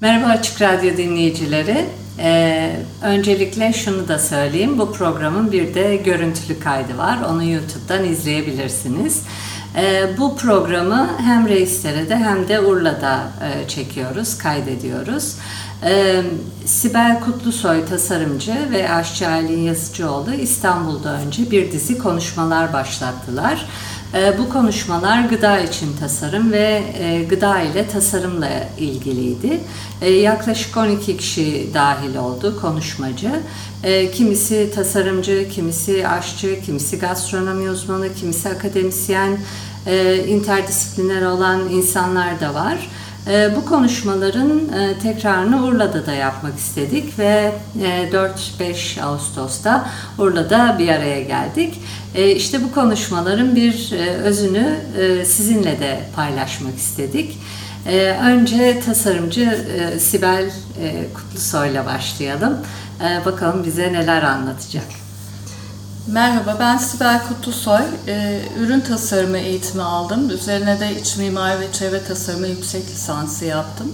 Merhaba Açık Radyo dinleyicileri. Ee, öncelikle şunu da söyleyeyim. Bu programın bir de görüntülü kaydı var. Onu YouTube'dan izleyebilirsiniz. Ee, bu programı hem Reislere'de hem de Urla'da e, çekiyoruz, kaydediyoruz. Ee, Sibel Kutlusoy tasarımcı ve aşçı Aylin Yazıcıoğlu İstanbul'da önce bir dizi konuşmalar başlattılar. Ee, bu konuşmalar gıda için tasarım ve e, gıda ile tasarımla ilgiliydi. Ee, yaklaşık 12 kişi dahil oldu konuşmacı. Ee, kimisi tasarımcı, kimisi aşçı, kimisi gastronomi uzmanı, kimisi akademisyen, interdisipliner olan insanlar da var. Ee, bu konuşmaların e, tekrarını Urla'da da yapmak istedik ve 4-5 e, Ağustos'ta Urla'da bir araya geldik. E, işte bu konuşmaların bir özünü sizinle de paylaşmak istedik. Önce tasarımcı Sibel Kutlusoy'la başlayalım. Bakalım bize neler anlatacak. Merhaba, ben Sibel Kutlusoy. Ee, ürün tasarımı eğitimi aldım. Üzerine de iç mimari ve çevre tasarımı yüksek lisansı yaptım.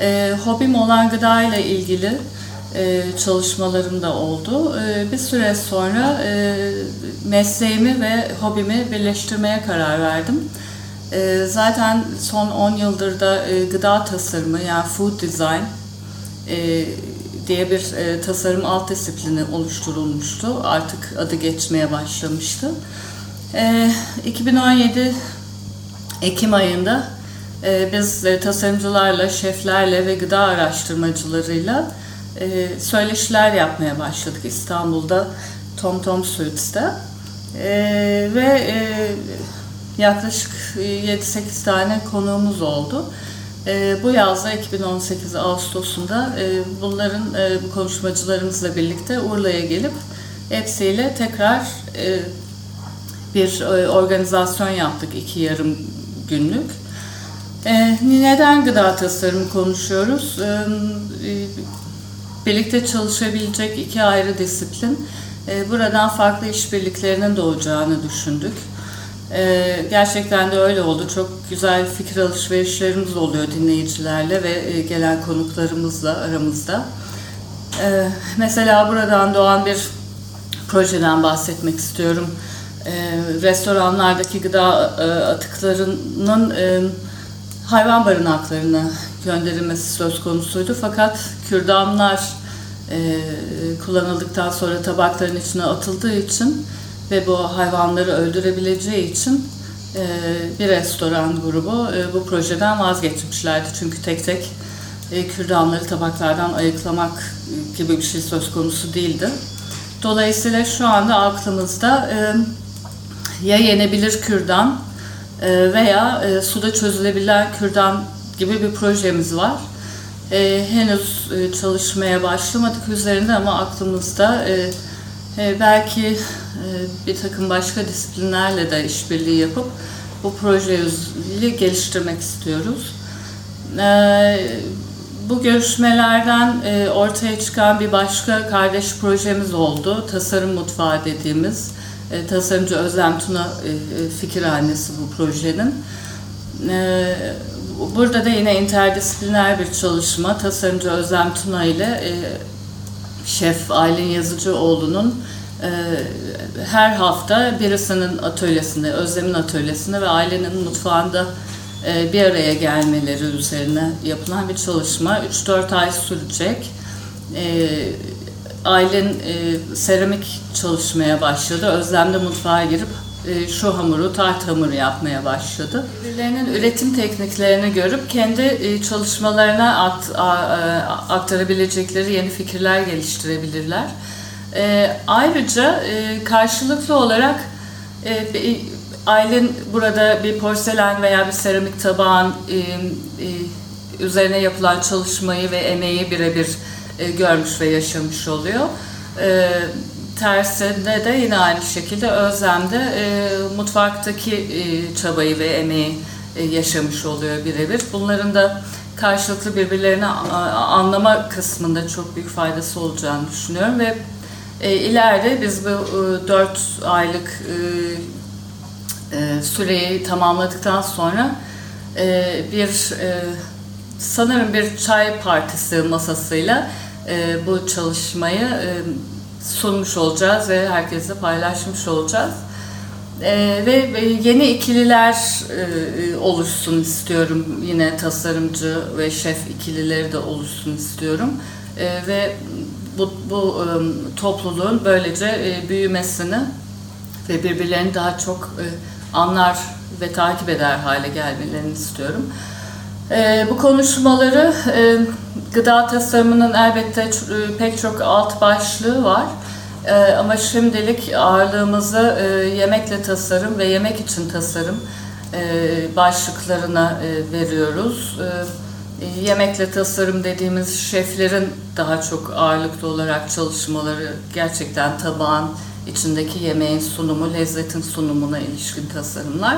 Ee, hobim olan gıda ile ilgili e, çalışmalarım da oldu. Ee, bir süre sonra e, mesleğimi ve hobimi birleştirmeye karar verdim. Zaten son 10 yıldır da e, gıda tasarımı yani food design diye bir e, tasarım alt disiplini oluşturulmuştu. Artık adı geçmeye başlamıştı. E, 2017 Ekim ayında e, biz e, tasarımcılarla, şeflerle ve gıda araştırmacılarıyla e, söyleşiler yapmaya başladık İstanbul'da Tom Tom Suites'te. E, ve e, yaklaşık 7-8 tane konuğumuz oldu. E, bu yazda 2018 Ağustos'unda e, bunların e, bu konuşmacılarımızla birlikte Urla'ya gelip hepsiyle tekrar e, bir e, organizasyon yaptık iki yarım günlük. E, neden gıda tasarımı konuşuyoruz? E, e, birlikte çalışabilecek iki ayrı disiplin. E, buradan farklı işbirliklerinin doğacağını düşündük. Ee, gerçekten de öyle oldu. Çok güzel fikir alışverişlerimiz oluyor dinleyicilerle ve e, gelen konuklarımızla aramızda. Ee, mesela buradan doğan bir projeden bahsetmek istiyorum. Ee, restoranlardaki gıda e, atıklarının e, hayvan barınaklarına gönderilmesi söz konusuydu. Fakat kürdanlar e, kullanıldıktan sonra tabakların içine atıldığı için ve bu hayvanları öldürebileceği için e, bir restoran grubu e, bu projeden vazgeçmişlerdi. Çünkü tek tek e, kürdanları tabaklardan ayıklamak gibi bir şey söz konusu değildi. Dolayısıyla şu anda aklımızda ya yenebilir kürdan veya suda çözülebilen kürdan gibi bir projemiz var. henüz çalışmaya başlamadık üzerinde ama aklımızda belki ee, bir takım başka disiplinlerle de işbirliği yapıp bu projeyi geliştirmek istiyoruz. Ee, bu görüşmelerden e, ortaya çıkan bir başka kardeş projemiz oldu. Tasarım Mutfağı dediğimiz. E, tasarımcı Özlem Tuna e, fikirhanesi bu projenin. Burada da yine interdisipliner bir çalışma. Tasarımcı Özlem Tuna ile şef Aylin Yazıcıoğlu'nun ee, her hafta birisinin atölyesinde, Özlem'in atölyesinde ve ailenin mutfağında e, bir araya gelmeleri üzerine yapılan bir çalışma. 3-4 ay sürecek. Ee, Ailen e, seramik çalışmaya başladı. Özlem de mutfağa girip e, şu hamuru, tart hamuru yapmaya başladı. Birbirlerinin üretim tekniklerini görüp kendi çalışmalarına aktarabilecekleri yeni fikirler geliştirebilirler. E, ayrıca e, karşılıklı olarak e, Aylin burada bir porselen veya bir seramik tabağın e, e, üzerine yapılan çalışmayı ve emeği birebir e, görmüş ve yaşamış oluyor. Tersinde de yine aynı şekilde Özlem de e, mutfaktaki e, çabayı ve emeği e, yaşamış oluyor birebir. Bunların da karşılıklı birbirlerini anlama kısmında çok büyük faydası olacağını düşünüyorum ve e, ileride biz bu e, 4 aylık e, e, süreyi tamamladıktan sonra e, bir e, sanırım bir çay partisi masasıyla e, bu çalışmayı e, sunmuş olacağız ve herkesle paylaşmış olacağız. Ee, ve yeni ikililer e, oluşsun istiyorum. Yine tasarımcı ve şef ikilileri de oluşsun istiyorum. E, ve bu, bu e, topluluğun böylece e, büyümesini ve birbirlerini daha çok e, anlar ve takip eder hale gelmelerini istiyorum. E, bu konuşmaları e, gıda tasarımının elbette e, pek çok alt başlığı var. E, ama şimdilik ağırlığımızı e, yemekle tasarım ve yemek için tasarım e, başlıklarına e, veriyoruz. E, yemekle tasarım dediğimiz şeflerin daha çok ağırlıklı olarak çalışmaları gerçekten tabağın içindeki yemeğin sunumu, lezzetin sunumuna ilişkin tasarımlar.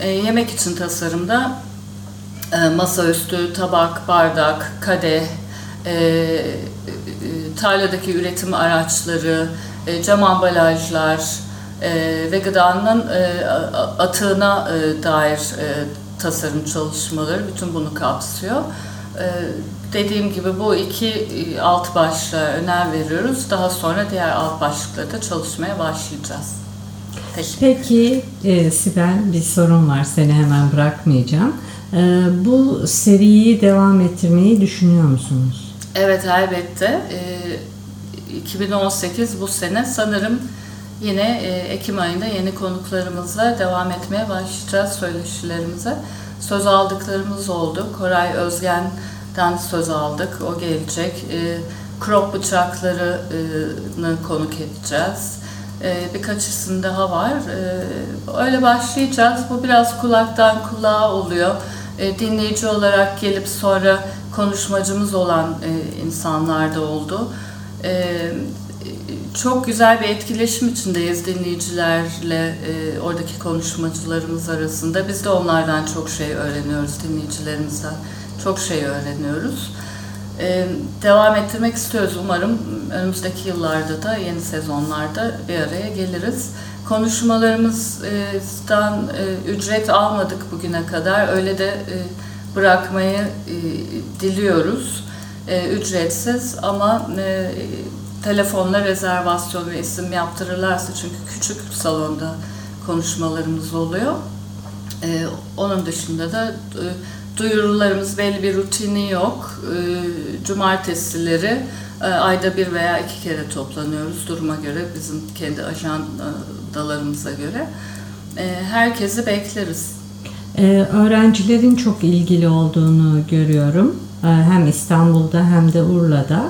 E, yemek için tasarımda masaüstü, tabak, bardak, kadeh, e, tarladaki üretim araçları, e, cam ambalajlar e, ve gıdanın e, atığına dair tasarım çalışmaları bütün bunu kapsıyor. Dediğim gibi bu iki alt başlığa önem veriyoruz. Daha sonra diğer alt başlıklarda çalışmaya başlayacağız. Peki e, Sibel bir sorun var seni hemen bırakmayacağım. E, bu seriyi devam ettirmeyi düşünüyor musunuz? Evet elbette. E, 2018 bu sene sanırım yine e, Ekim ayında yeni konuklarımızla devam etmeye başlayacağız söyleşilerimize. Söz aldıklarımız oldu. Koray Özgen'den söz aldık. O gelecek. E, crop bıçaklarını konuk edeceğiz. E, birkaç isim daha var. E, öyle başlayacağız. Bu biraz kulaktan kulağa oluyor. E, dinleyici olarak gelip sonra konuşmacımız olan e, insanlar da oldu. Çok güzel bir etkileşim içindeyiz dinleyicilerle, e, oradaki konuşmacılarımız arasında. Biz de onlardan çok şey öğreniyoruz, dinleyicilerimizden çok şey öğreniyoruz. E, devam ettirmek istiyoruz umarım. Önümüzdeki yıllarda da, yeni sezonlarda bir araya geliriz. Konuşmalarımızdan e, ücret almadık bugüne kadar. Öyle de e, bırakmayı e, diliyoruz. E, ücretsiz ama e, telefonla rezervasyon ve isim yaptırırlarsa çünkü küçük salonda konuşmalarımız oluyor. E, onun dışında da e, duyurularımız belli bir rutini yok. E, cumartesileri e, ayda bir veya iki kere toplanıyoruz duruma göre bizim kendi ajandalarımıza göre. E, herkesi bekleriz. Ee, öğrencilerin çok ilgili olduğunu görüyorum. Ee, hem İstanbul'da hem de Urla'da.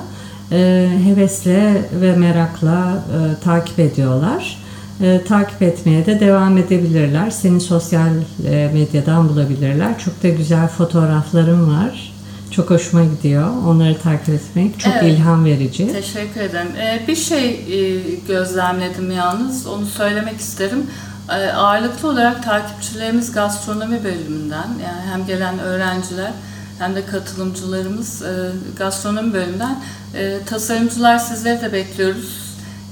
Ee, hevesle ve merakla e, takip ediyorlar. Ee, takip etmeye de devam edebilirler. Seni sosyal e, medyadan bulabilirler. Çok da güzel fotoğraflarım var. Çok hoşuma gidiyor. Onları takip etmek çok evet, ilham verici. Teşekkür ederim. Ee, bir şey e, gözlemledim yalnız. Onu söylemek isterim. Ee, ağırlıklı olarak takipçilerimiz gastronomi bölümünden yani hem gelen öğrenciler hem de katılımcılarımız e, gastronomi bölümünden e, tasarımcılar sizleri de bekliyoruz.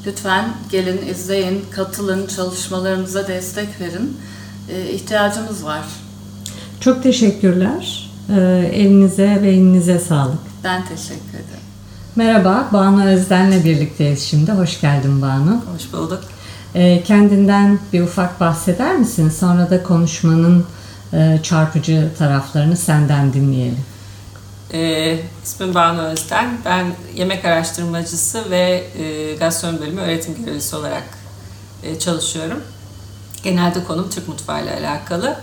Lütfen gelin, izleyin, katılın, çalışmalarımıza destek verin. E, ihtiyacımız var. Çok teşekkürler. Elinize ve elinize sağlık. Ben teşekkür ederim. Merhaba, Banu Özden'le birlikteyiz şimdi. Hoş geldin Banu. Hoş bulduk. Ee, kendinden bir ufak bahseder misin? Sonra da konuşmanın e, çarpıcı taraflarını senden dinleyelim. E, ismim Banu Özden. Ben yemek araştırmacısı ve e, gastronomi bölümü öğretim görevlisi olarak e, çalışıyorum. Genelde konum Türk mutfağı ile alakalı.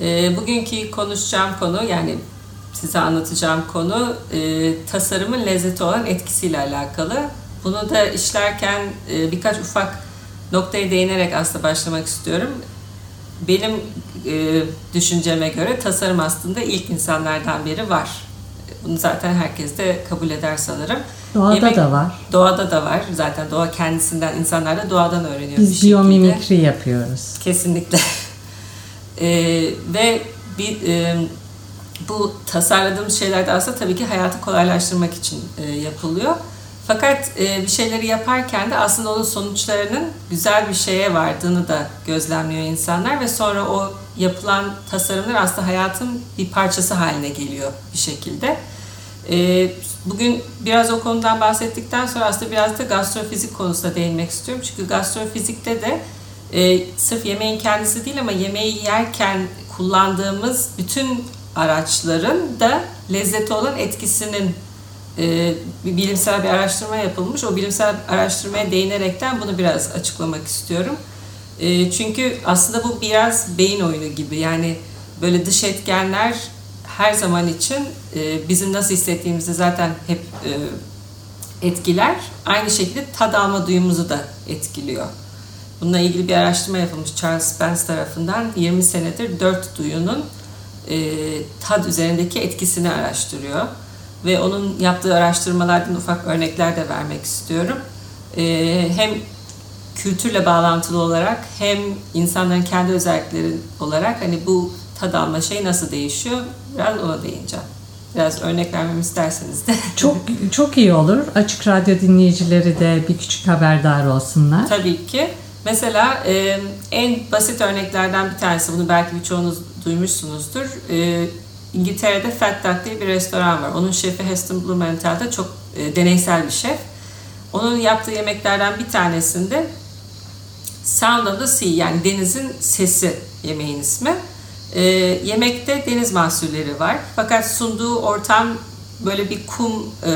E, bugünkü konuşacağım konu yani size anlatacağım konu e, tasarımın lezzeti olan etkisiyle alakalı. Bunu da işlerken birkaç ufak noktaya değinerek aslında başlamak istiyorum. benim düşünceme göre tasarım aslında ilk insanlardan biri var. Bunu zaten herkes de kabul eder sanırım. Doğada Yemek, da var. Doğada da var. Zaten doğa kendisinden, insanlar da doğadan öğreniyoruz. Biz biyomimikri yapıyoruz. Kesinlikle. e, ve bir e, bu tasarladığımız şeyler de aslında tabii ki hayatı kolaylaştırmak için e, yapılıyor. Fakat e, bir şeyleri yaparken de aslında onun sonuçlarının güzel bir şeye vardığını da gözlemliyor insanlar ve sonra o yapılan tasarımlar aslında hayatın bir parçası haline geliyor bir şekilde. E, bugün biraz o konudan bahsettikten sonra aslında biraz da gastrofizik konusuna değinmek istiyorum. Çünkü gastrofizikte de e, sırf yemeğin kendisi değil ama yemeği yerken kullandığımız bütün araçların da lezzeti olan etkisinin e, bir bilimsel bir araştırma yapılmış. O bilimsel araştırmaya değinerekten bunu biraz açıklamak istiyorum. E, çünkü aslında bu biraz beyin oyunu gibi. Yani böyle dış etkenler her zaman için e, bizim nasıl hissettiğimizi zaten hep etkiler. Aynı şekilde tad alma duyumuzu da etkiliyor. Bununla ilgili bir araştırma yapılmış Charles Spence tarafından 20 senedir dört duyunun tad üzerindeki etkisini araştırıyor ve onun yaptığı araştırmalardan ufak örnekler de vermek istiyorum. Ee, hem kültürle bağlantılı olarak hem insanların kendi özellikleri olarak hani bu tad alma şey nasıl değişiyor biraz ona değineceğim. Biraz örnek vermemi isterseniz de. Çok çok iyi olur. Açık Radyo dinleyicileri de bir küçük haberdar olsunlar. Tabii ki. Mesela e, en basit örneklerden bir tanesi, bunu belki birçoğunuz duymuşsunuzdur. E, İngiltere'de Fat Duck diye bir restoran var. Onun şefi Heston Blumenthal da çok e, deneysel bir şef. Onun yaptığı yemeklerden bir tanesinde Sound of the Sea yani denizin sesi yemeğin ismi. E, yemekte deniz mahsulleri var. Fakat sunduğu ortam böyle bir kum e,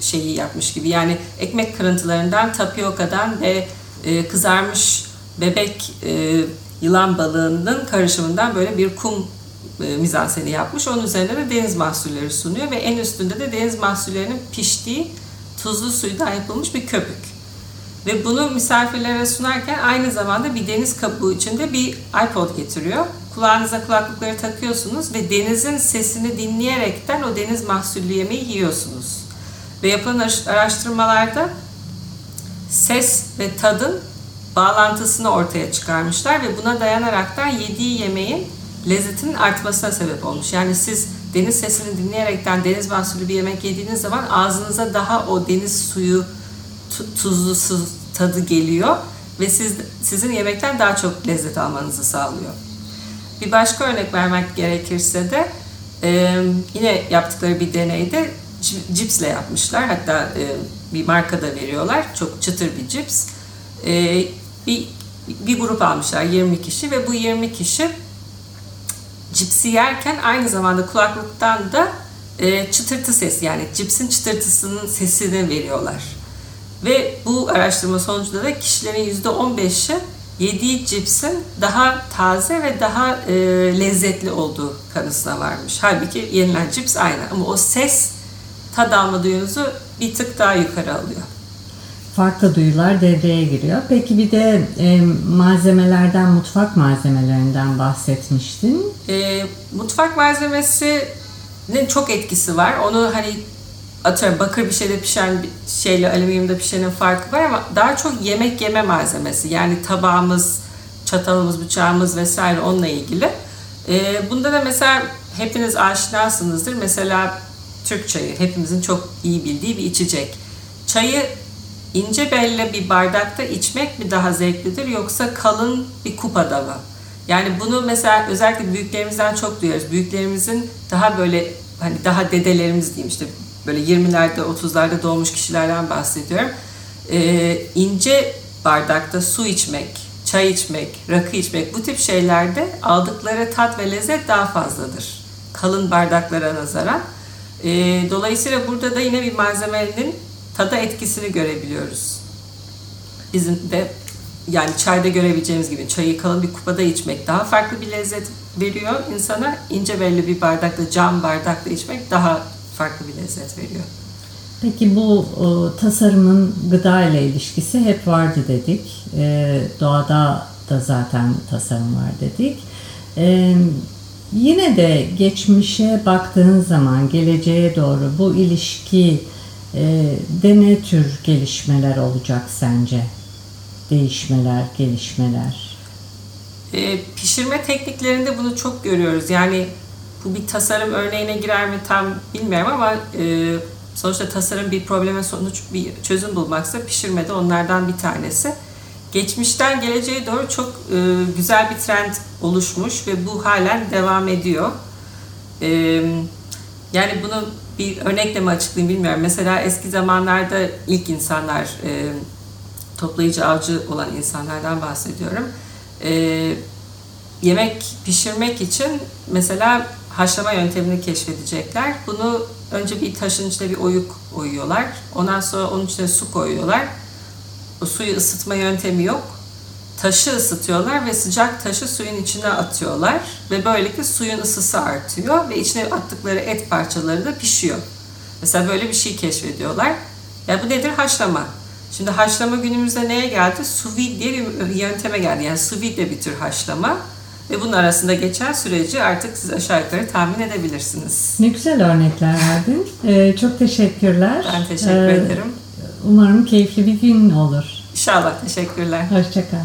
şeyi yapmış gibi. Yani ekmek kırıntılarından, tapiokadan ve e, kızarmış bebek e, yılan balığının karışımından böyle bir kum mizanseni yapmış. Onun üzerinde de deniz mahsulleri sunuyor ve en üstünde de deniz mahsullerinin piştiği tuzlu suydan yapılmış bir köpük. Ve bunu misafirlere sunarken aynı zamanda bir deniz kabuğu içinde bir iPod getiriyor. Kulağınıza kulaklıkları takıyorsunuz ve denizin sesini dinleyerekten o deniz mahsullü yemeği yiyorsunuz. Ve yapılan araştırmalarda ses ve tadın bağlantısını ortaya çıkarmışlar ve buna dayanaraktan yediği yemeğin lezzetinin artmasına sebep olmuş. Yani siz deniz sesini dinleyerekten deniz mahsulü bir yemek yediğiniz zaman ağzınıza daha o deniz suyu tuzlu su tadı geliyor ve siz sizin yemekten daha çok lezzet almanızı sağlıyor. Bir başka örnek vermek gerekirse de e, yine yaptıkları bir deneyde cipsle yapmışlar. Hatta e, bir marka da veriyorlar. Çok çıtır bir cips. E, bir, bir grup almışlar 20 kişi ve bu 20 kişi cipsi yerken aynı zamanda kulaklıktan da e, çıtırtı sesi yani cipsin çıtırtısının sesini veriyorlar. Ve bu araştırma sonucunda da kişilerin %15'i yediği cipsin daha taze ve daha e, lezzetli olduğu kanısına varmış. Halbuki yenilen cips aynı ama o ses tad alma duyunuzu bir tık daha yukarı alıyor farklı duyular devreye giriyor. Peki bir de e, malzemelerden, mutfak malzemelerinden bahsetmiştin. E, mutfak malzemesinin çok etkisi var. Onu hani atıyorum bakır bir şeyde pişen bir şeyle alüminyumda pişenin farkı var ama daha çok yemek yeme malzemesi. Yani tabağımız, çatalımız, bıçağımız vesaire onunla ilgili. E, bunda da mesela hepiniz aşinasınızdır. Mesela Türk çayı hepimizin çok iyi bildiği bir içecek. Çayı ince belle bir bardakta içmek mi daha zevklidir yoksa kalın bir kupada mı? Yani bunu mesela özellikle büyüklerimizden çok duyuyoruz. Büyüklerimizin daha böyle hani daha dedelerimiz diyeyim işte böyle 20'lerde 30'larda doğmuş kişilerden bahsediyorum. Ee, ince bardakta su içmek, çay içmek, rakı içmek bu tip şeylerde aldıkları tat ve lezzet daha fazladır. Kalın bardaklara nazaran. Ee, dolayısıyla burada da yine bir malzemenin tada etkisini görebiliyoruz. Bizim de yani çayda görebileceğimiz gibi çayı kalın bir kupada içmek daha farklı bir lezzet veriyor insana. ince belli bir bardakta, cam bardakta içmek daha farklı bir lezzet veriyor. Peki bu e, tasarımın gıda ile ilişkisi hep vardı dedik. E, doğada da zaten tasarım var dedik. Ee, yine de geçmişe baktığın zaman geleceğe doğru bu ilişki e, de ne tür gelişmeler olacak sence? Değişmeler, gelişmeler. E, pişirme tekniklerinde bunu çok görüyoruz. Yani bu bir tasarım örneğine girer mi tam bilmiyorum ama e, sonuçta tasarım bir probleme sonuç bir çözüm bulmaksa pişirme de onlardan bir tanesi. Geçmişten geleceğe doğru çok e, güzel bir trend oluşmuş ve bu halen devam ediyor. E, yani bunu bir örnekle mi açıklayayım bilmiyorum. Mesela eski zamanlarda ilk insanlar e, toplayıcı avcı olan insanlardan bahsediyorum. E, yemek pişirmek için mesela haşlama yöntemini keşfedecekler. Bunu önce bir taşın içine bir oyuk oyuyorlar. Ondan sonra onun içine su koyuyorlar. O suyu ısıtma yöntemi yok. Taşı ısıtıyorlar ve sıcak taşı suyun içine atıyorlar ve böylelikle suyun ısısı artıyor ve içine attıkları et parçaları da pişiyor. Mesela böyle bir şey keşfediyorlar. Ya bu nedir? Haşlama. Şimdi haşlama günümüzde neye geldi? Sous vide diye bir yönteme geldi. Yani sous vide de bir tür haşlama. Ve bunun arasında geçen süreci artık siz aşağı yukarı tahmin edebilirsiniz. Ne güzel örnekler verdin. Ee, çok teşekkürler. Ben teşekkür ee, ederim. Umarım keyifli bir gün olur. İnşallah. Teşekkürler. Hoşçakal.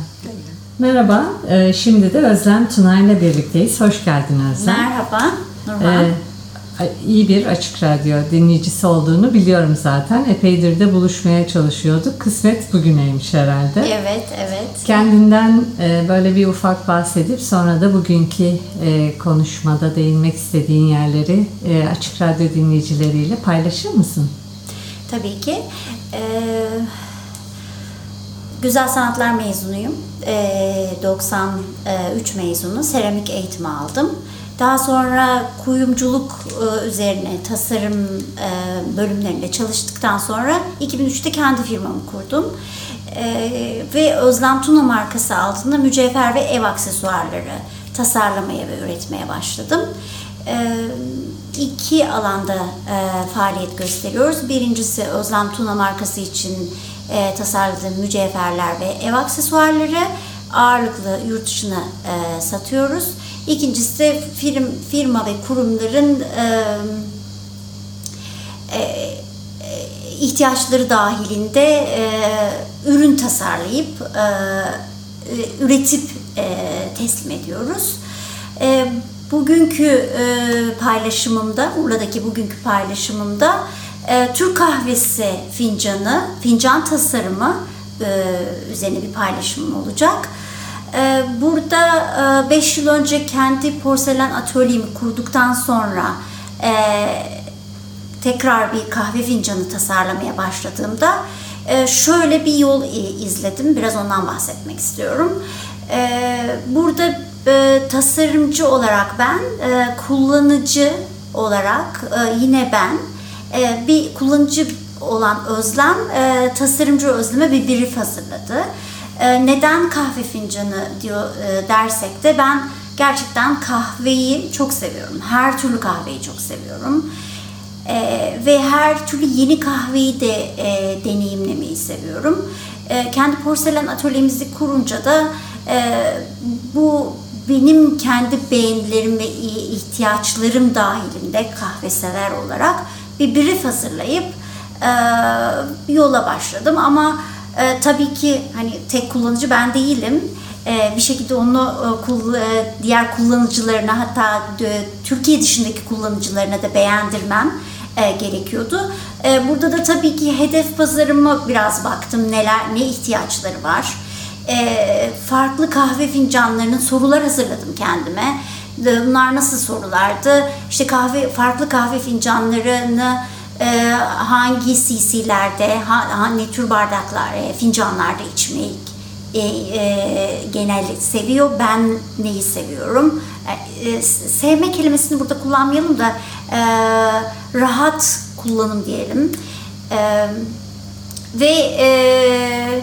Merhaba. Ee, şimdi de Özlem Tuna ile birlikteyiz. Hoş geldin Özlem. Merhaba. Nurhan. Ee, iyi bir açık radyo dinleyicisi olduğunu biliyorum zaten. Epeydir de buluşmaya çalışıyorduk. Kısmet bugüneymiş herhalde. Evet, evet. Kendinden e, böyle bir ufak bahsedip sonra da bugünkü e, konuşmada değinmek istediğin yerleri e, açık radyo dinleyicileriyle paylaşır mısın? Tabii ki. Ee, güzel sanatlar mezunuyum. Ee, 93 mezunu. Seramik eğitimi aldım. Daha sonra kuyumculuk e, üzerine tasarım e, bölümlerinde çalıştıktan sonra 2003'te kendi firmamı kurdum. E, ve Özlem Tuna markası altında mücevher ve ev aksesuarları tasarlamaya ve üretmeye başladım. İki alanda faaliyet gösteriyoruz. Birincisi Özlem Tuna markası için tasarladığım mücevherler ve ev aksesuarları ağırlıklı yurt dışına satıyoruz. İkincisi de firm, firma ve kurumların e, e, ihtiyaçları dahilinde e, ürün tasarlayıp e, üretip e, teslim ediyoruz. E, bugünkü e, paylaşımımda, Urla'daki bugünkü paylaşımımda e, Türk kahvesi fincanı, fincan tasarımı e, üzerine bir paylaşımım olacak. Ee, burada 5 e, yıl önce kendi porselen atölyemi kurduktan sonra e, tekrar bir kahve fincanı tasarlamaya başladığımda şöyle bir yol izledim. Biraz ondan bahsetmek istiyorum. Burada tasarımcı olarak ben, kullanıcı olarak yine ben bir kullanıcı olan Özlem tasarımcı Özlem'e bir brief hazırladı. Ee, neden kahve fincanı diyor e, dersek de ben gerçekten kahveyi çok seviyorum. Her türlü kahveyi çok seviyorum. Ee, ve her türlü yeni kahveyi de e, deneyimlemeyi seviyorum. Ee, kendi porselen atölyemizi kurunca da e, bu benim kendi beğenilerim ve ihtiyaçlarım dahilinde kahve sever olarak bir brief hazırlayıp yola başladım ama e, tabii ki hani tek kullanıcı ben değilim. E, bir şekilde onu e, e, diğer kullanıcılarına hatta e, Türkiye dışındaki kullanıcılarına da beğendirmem e, gerekiyordu. E, burada da tabii ki hedef pazarıma biraz baktım neler ne ihtiyaçları var. E, farklı kahve fincanlarının sorular hazırladım kendime. Bunlar nasıl sorulardı? İşte kahve farklı kahve fincanlarını e, hangi CC'lerde, ha, ne tür bardaklar, e, fincanlarda içmeyi e, e, genelde seviyor. Ben neyi seviyorum? E, e, sevme kelimesini burada kullanmayalım da e, rahat kullanım diyelim. E, ve e,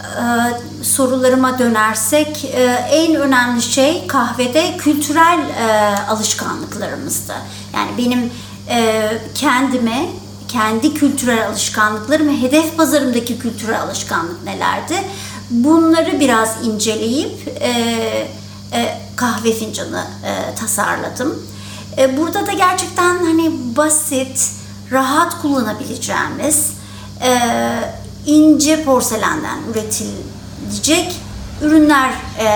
e, sorularıma dönersek e, en önemli şey kahvede kültürel e, alışkanlıklarımızdı. Yani benim e, kendime, kendi kültürel alışkanlıklarım ve hedef pazarımdaki kültürel alışkanlık nelerdi? bunları biraz inceleyip e, e, kahve fincanı e, tasarladım. E, burada da gerçekten hani basit, rahat kullanabileceğimiz e, ince porselenden üretilecek ürünler e,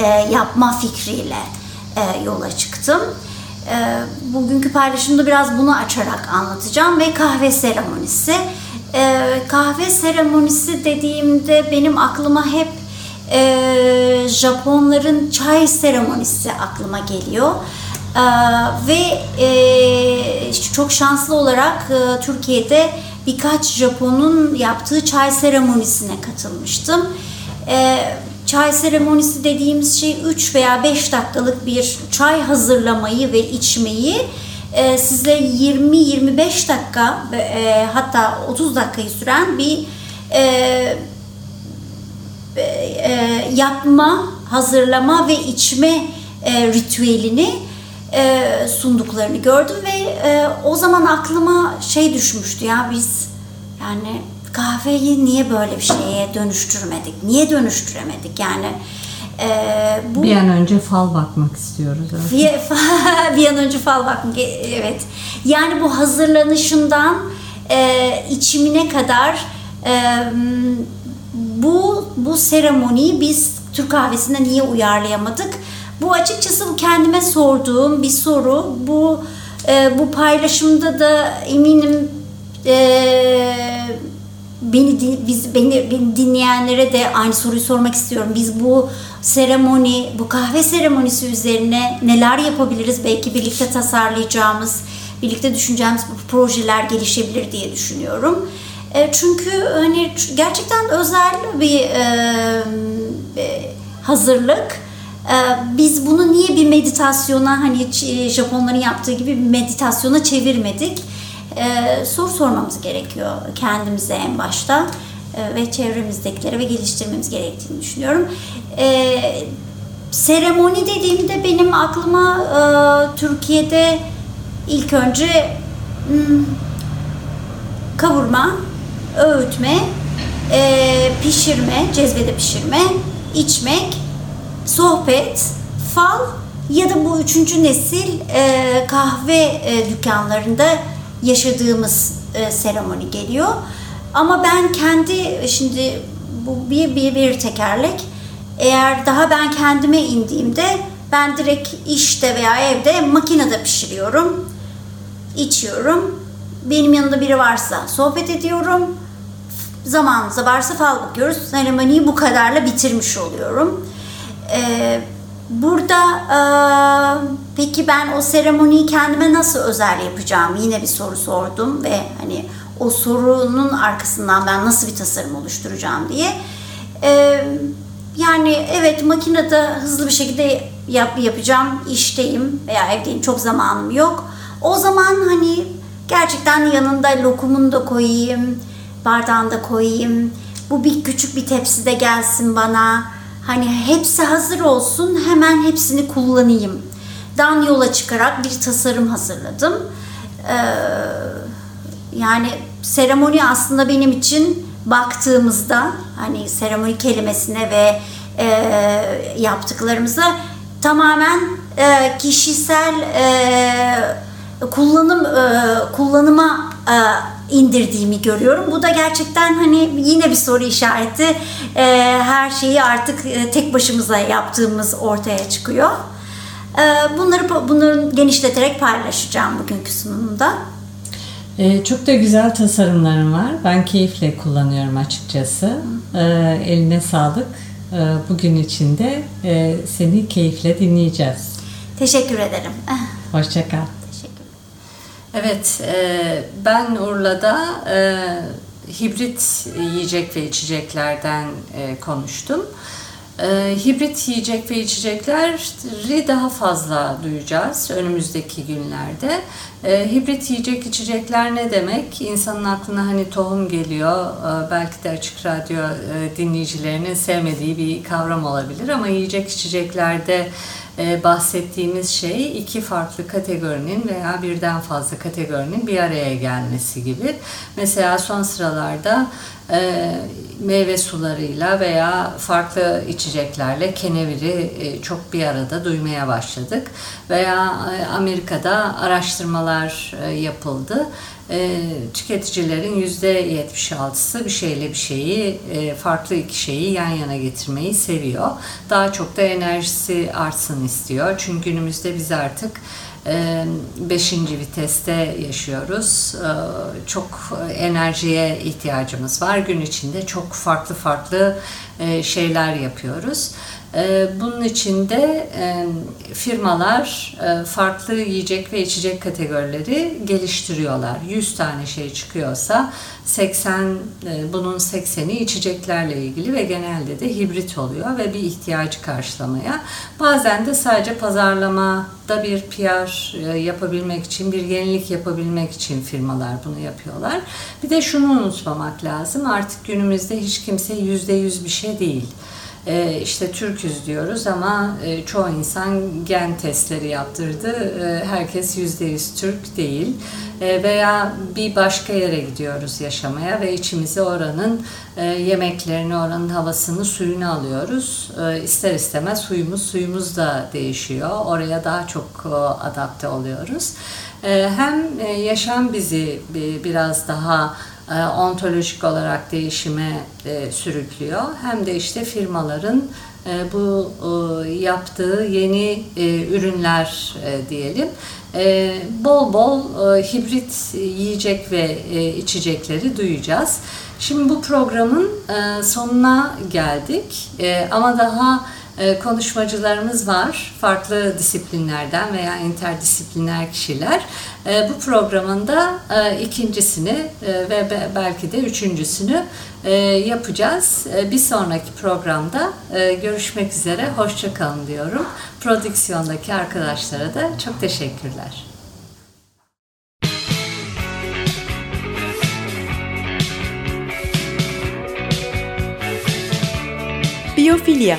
e, yapma fikriyle e, yola çıktım. E, bugünkü paylaşımda biraz bunu açarak anlatacağım ve kahve seremonisi. E, kahve seremonisi dediğimde benim aklıma hep e, Japonların çay seremonisi aklıma geliyor. Ee, ve e, çok şanslı olarak e, Türkiye'de birkaç Japon'un yaptığı çay seremonisine katılmıştım. E, çay seremonisi dediğimiz şey 3 veya 5 dakikalık bir çay hazırlamayı ve içmeyi e, size 20-25 dakika e, hatta 30 dakikayı süren bir e, e, yapma, hazırlama ve içme e, ritüelini e, sunduklarını gördüm ve e, o zaman aklıma şey düşmüştü ya biz yani kahveyi niye böyle bir şeye dönüştürmedik? Niye dönüştüremedik? Yani e, bu bir an önce fal bakmak istiyoruz. Evet. Bir, an önce fal bakmak evet. Yani bu hazırlanışından e, içimine kadar e, bu bu seremoniyi biz Türk kahvesinde niye uyarlayamadık? Bu açıkçası bu kendime sorduğum bir soru. Bu e, bu paylaşımda da eminim e, beni biz beni, beni dinleyenlere de aynı soruyu sormak istiyorum. Biz bu seremoni, bu kahve seremonisi üzerine neler yapabiliriz? Belki birlikte tasarlayacağımız, birlikte düşüneceğimiz projeler gelişebilir diye düşünüyorum. E, çünkü hani gerçekten özel bir e, hazırlık. E, biz bunu niye bir meditasyona hani Japonların yaptığı gibi meditasyona çevirmedik? E, soru sormamız gerekiyor kendimize en başta e, ve çevremizdekilere ve geliştirmemiz gerektiğini düşünüyorum. E, seremoni dediğimde benim aklıma e, Türkiye'de ilk önce hmm, kavurma, öğütme, e, pişirme, cezvede pişirme, içmek, sohbet, fal ya da bu üçüncü nesil e, kahve e, dükkanlarında yaşadığımız e, seremoni geliyor. Ama ben kendi şimdi bu bir, bir bir tekerlek. Eğer daha ben kendime indiğimde ben direkt işte veya evde makinede pişiriyorum, içiyorum. Benim yanında biri varsa sohbet ediyorum zamanımızda varsa fal bakıyoruz. Seremoniyi bu kadarla bitirmiş oluyorum. Ee, burada e, peki ben o seremoniyi kendime nasıl özel yapacağım? Yine bir soru sordum ve hani o sorunun arkasından ben nasıl bir tasarım oluşturacağım diye. Ee, yani evet makinede hızlı bir şekilde yap, yapacağım, işteyim veya evdeyim çok zamanım yok. O zaman hani gerçekten yanında lokumunu da koyayım, bardağında koyayım. Bu bir küçük bir tepside gelsin bana. Hani hepsi hazır olsun hemen hepsini kullanayım. Dan yola çıkarak bir tasarım hazırladım. Ee, yani seremoni aslında benim için baktığımızda hani seremoni kelimesine ve e, yaptıklarımıza tamamen e, kişisel e, kullanım e, kullanıma e, indirdiğimi görüyorum. Bu da gerçekten hani yine bir soru işareti. E, her şeyi artık e, tek başımıza yaptığımız ortaya çıkıyor. E, bunları bunları genişleterek paylaşacağım bugünkü sunumda. Ee, çok da güzel tasarımlarım var. Ben keyifle kullanıyorum açıkçası. Ee, eline sağlık. Ee, bugün için de e, seni keyifle dinleyeceğiz. Teşekkür ederim. Hoşçakal. Evet, e, ben Urla'da e, hibrit yiyecek ve içeceklerden e, konuştum. E, hibrit yiyecek ve içecekleri daha fazla duyacağız önümüzdeki günlerde. E, hibrit yiyecek içecekler ne demek? İnsanın aklına hani tohum geliyor. E, belki de açık radyo e, dinleyicilerinin sevmediği bir kavram olabilir ama yiyecek içeceklerde e, bahsettiğimiz şey iki farklı kategorinin veya birden fazla kategorinin bir araya gelmesi gibi. Mesela son sıralarda e, meyve sularıyla veya farklı içeceklerle keneviri e, çok bir arada duymaya başladık. Veya e, Amerika'da araştırmalar e, yapıldı. Tüketicilerin %76'sı bir şeyle bir şeyi, farklı iki şeyi yan yana getirmeyi seviyor. Daha çok da enerjisi artsın istiyor. Çünkü günümüzde biz artık beşinci viteste yaşıyoruz. Çok enerjiye ihtiyacımız var. Gün içinde çok farklı farklı şeyler yapıyoruz. Bunun içinde firmalar farklı yiyecek ve içecek kategorileri geliştiriyorlar. 100 tane şey çıkıyorsa 80 bunun 80'i içeceklerle ilgili ve genelde de hibrit oluyor ve bir ihtiyacı karşılamaya. Bazen de sadece pazarlamada bir PR yapabilmek için, bir yenilik yapabilmek için firmalar bunu yapıyorlar. Bir de şunu unutmamak lazım. Artık günümüzde hiç kimse %100 bir şey değil e, işte Türküz diyoruz ama e, çoğu insan gen testleri yaptırdı. E, herkes yüzde yüz Türk değil. E, veya bir başka yere gidiyoruz yaşamaya ve içimize oranın e, yemeklerini, oranın havasını, suyunu alıyoruz. E, ister istemez suyumuz, suyumuz da değişiyor. Oraya daha çok e, adapte oluyoruz. E, hem e, yaşam bizi biraz daha e, ontolojik olarak değişime e, sürüklüyor. Hem de işte firmaların e, bu yaptığı yeni ürünler diyelim bol bol hibrit yiyecek ve içecekleri duyacağız. Şimdi bu programın sonuna geldik ama daha e, konuşmacılarımız var. Farklı disiplinlerden veya interdisipliner kişiler. E, bu programın da e, ikincisini ve belki de üçüncüsünü yapacağız. Bir sonraki programda görüşmek üzere. Hoşçakalın diyorum. Prodüksiyondaki arkadaşlara da çok teşekkürler. Biyofilya